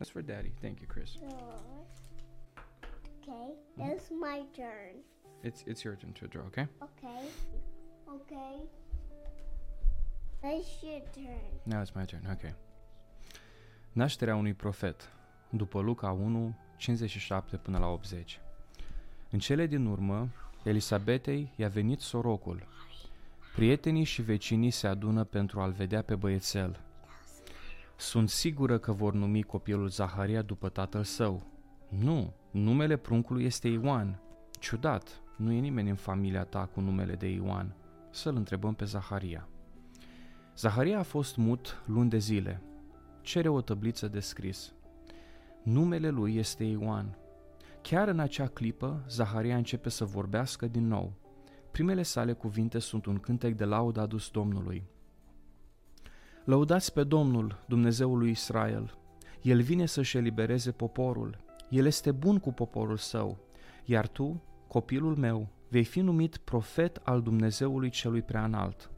That's for Daddy. Thank you, Chris. Okay, it's my turn. It's it's your turn to draw. Okay. Okay. Okay. It's your turn. Now it's my turn. Okay. Nașterea unui profet. După Luca 1, 57 până la 80. În cele din urmă, Elisabetei i-a venit sorocul. Prietenii și vecinii se adună pentru a-l vedea pe băiețel. Sunt sigură că vor numi copilul Zaharia după tatăl său. Nu, numele pruncului este Ioan. Ciudat, nu e nimeni în familia ta cu numele de Ioan. Să-l întrebăm pe Zaharia. Zaharia a fost mut luni de zile. Cere o tăbliță de scris. Numele lui este Ioan. Chiar în acea clipă, Zaharia începe să vorbească din nou. Primele sale cuvinte sunt un cântec de laudă adus Domnului. Lăudați pe Domnul, Dumnezeul lui Israel. El vine să-și elibereze poporul. El este bun cu poporul său. Iar tu, copilul meu, vei fi numit profet al Dumnezeului celui preanalt.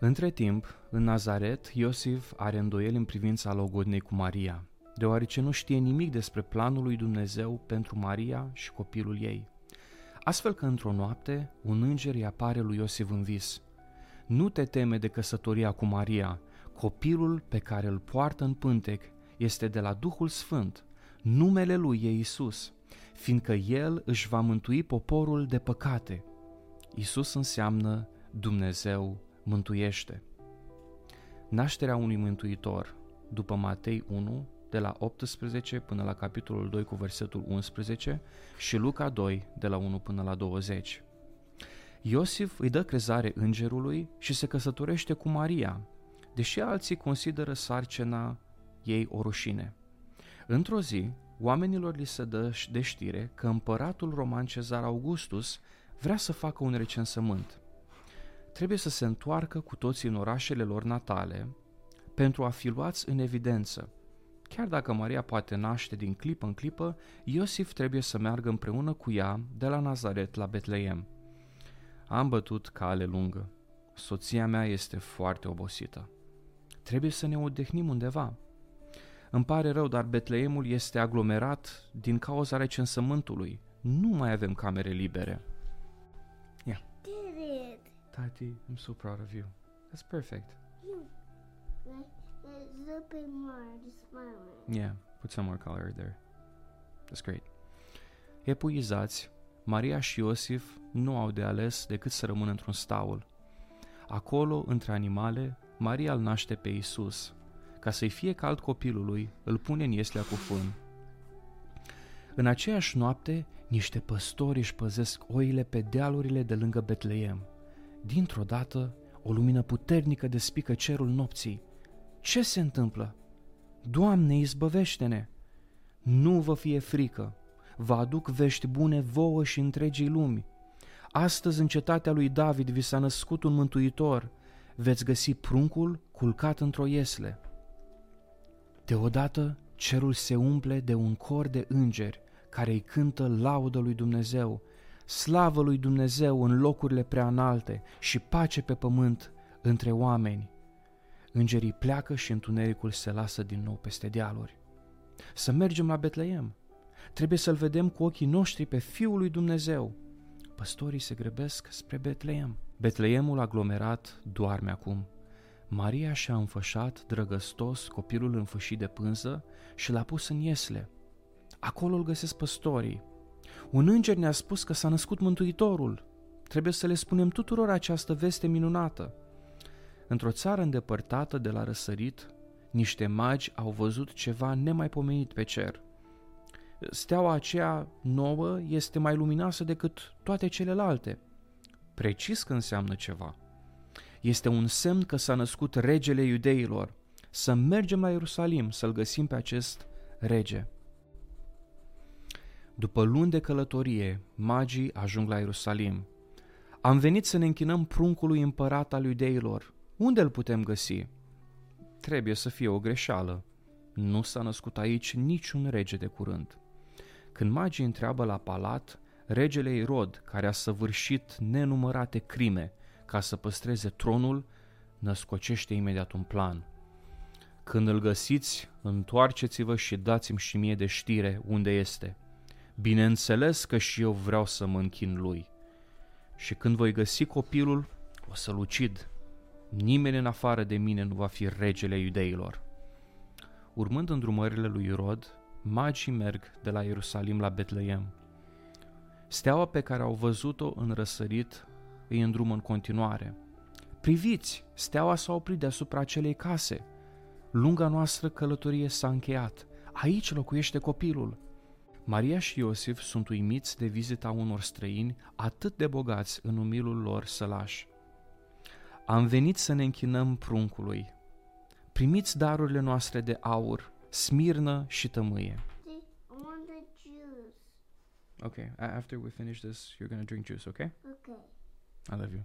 Între timp, în Nazaret, Iosif are îndoieli în privința logodnei cu Maria, deoarece nu știe nimic despre planul lui Dumnezeu pentru Maria și copilul ei. Astfel că într-o noapte, un înger îi apare lui Iosif în vis. Nu te teme de căsătoria cu Maria, copilul pe care îl poartă în pântec este de la Duhul Sfânt, numele lui e Isus, fiindcă el își va mântui poporul de păcate. Isus înseamnă Dumnezeu mântuiește. Nașterea unui mântuitor, după Matei 1, de la 18 până la capitolul 2 cu versetul 11 și Luca 2, de la 1 până la 20. Iosif îi dă crezare îngerului și se căsătorește cu Maria, deși alții consideră sarcina ei o rușine. Într-o zi, oamenilor li se dă de știre că împăratul roman Cezar Augustus vrea să facă un recensământ. Trebuie să se întoarcă cu toții în orașele lor natale pentru a fi luați în evidență. Chiar dacă Maria poate naște din clipă în clipă, Iosif trebuie să meargă împreună cu ea de la Nazaret la Betleem. Am bătut cale lungă. Soția mea este foarte obosită. Trebuie să ne odihnim undeva. Îmi pare rău, dar Betleemul este aglomerat din cauza recensământului. Nu mai avem camere libere. Yeah. Did it. Tati, I'm so proud of you. That's perfect. Like, There's a bit more. Just smiling. Yeah, put some more color there. That's great. Epuizați, Maria și Iosif nu au de ales decât să rămână într-un staul. Acolo, între animale, Maria îl naște pe Isus. Ca să-i fie cald copilului, îl pune în ieslea cu fân. În aceeași noapte, niște păstori își păzesc oile pe dealurile de lângă Betleem. Dintr-o dată, o lumină puternică despică cerul nopții. Ce se întâmplă? Doamne, izbăvește-ne! Nu vă fie frică, vă aduc vești bune vouă și întregii lumi. Astăzi în cetatea lui David vi s-a născut un mântuitor, veți găsi pruncul culcat într-o iesle. Deodată cerul se umple de un cor de îngeri care îi cântă laudă lui Dumnezeu, slavă lui Dumnezeu în locurile prea înalte și pace pe pământ între oameni. Îngerii pleacă și întunericul se lasă din nou peste dealuri. Să mergem la Betleem. Trebuie să-l vedem cu ochii noștri pe Fiul lui Dumnezeu. Păstorii se grăbesc spre Betleem. Betleemul aglomerat doarme acum. Maria și-a înfășat drăgăstos copilul înfășit de pânză și l-a pus în iesle. Acolo îl găsesc păstorii. Un înger ne-a spus că s-a născut Mântuitorul. Trebuie să le spunem tuturor această veste minunată. Într-o țară îndepărtată de la răsărit, niște magi au văzut ceva nemaipomenit pe cer. Steaua aceea nouă este mai luminoasă decât toate celelalte. Precis că înseamnă ceva. Este un semn că s-a născut regele iudeilor. Să mergem la Ierusalim să-l găsim pe acest rege. După luni de călătorie, magii ajung la Ierusalim. Am venit să ne închinăm pruncului împărat al iudeilor. Unde îl putem găsi? Trebuie să fie o greșeală. Nu s-a născut aici niciun rege de curând. Când magii întreabă la palat, regele Irod, care a săvârșit nenumărate crime ca să păstreze tronul, născocește imediat un plan. Când îl găsiți, întoarceți-vă și dați-mi și mie de știre unde este. Bineînțeles că și eu vreau să mă închin lui. Și când voi găsi copilul, o să-l ucid. Nimeni în afară de mine nu va fi regele iudeilor. Urmând îndrumările lui Rod, magii merg de la Ierusalim la Betleem. Steaua pe care au văzut-o în răsărit îi îndrumă în continuare. Priviți, steaua s-a oprit deasupra acelei case. Lunga noastră călătorie s-a încheiat. Aici locuiește copilul. Maria și Iosif sunt uimiți de vizita unor străini atât de bogați în umilul lor sălaș. Am venit să ne închinăm pruncului. Primiți darurile noastre de aur, smirnă și I want the juice. Okay, after we finish this, you're gonna drink juice, okay? Okay. I love you.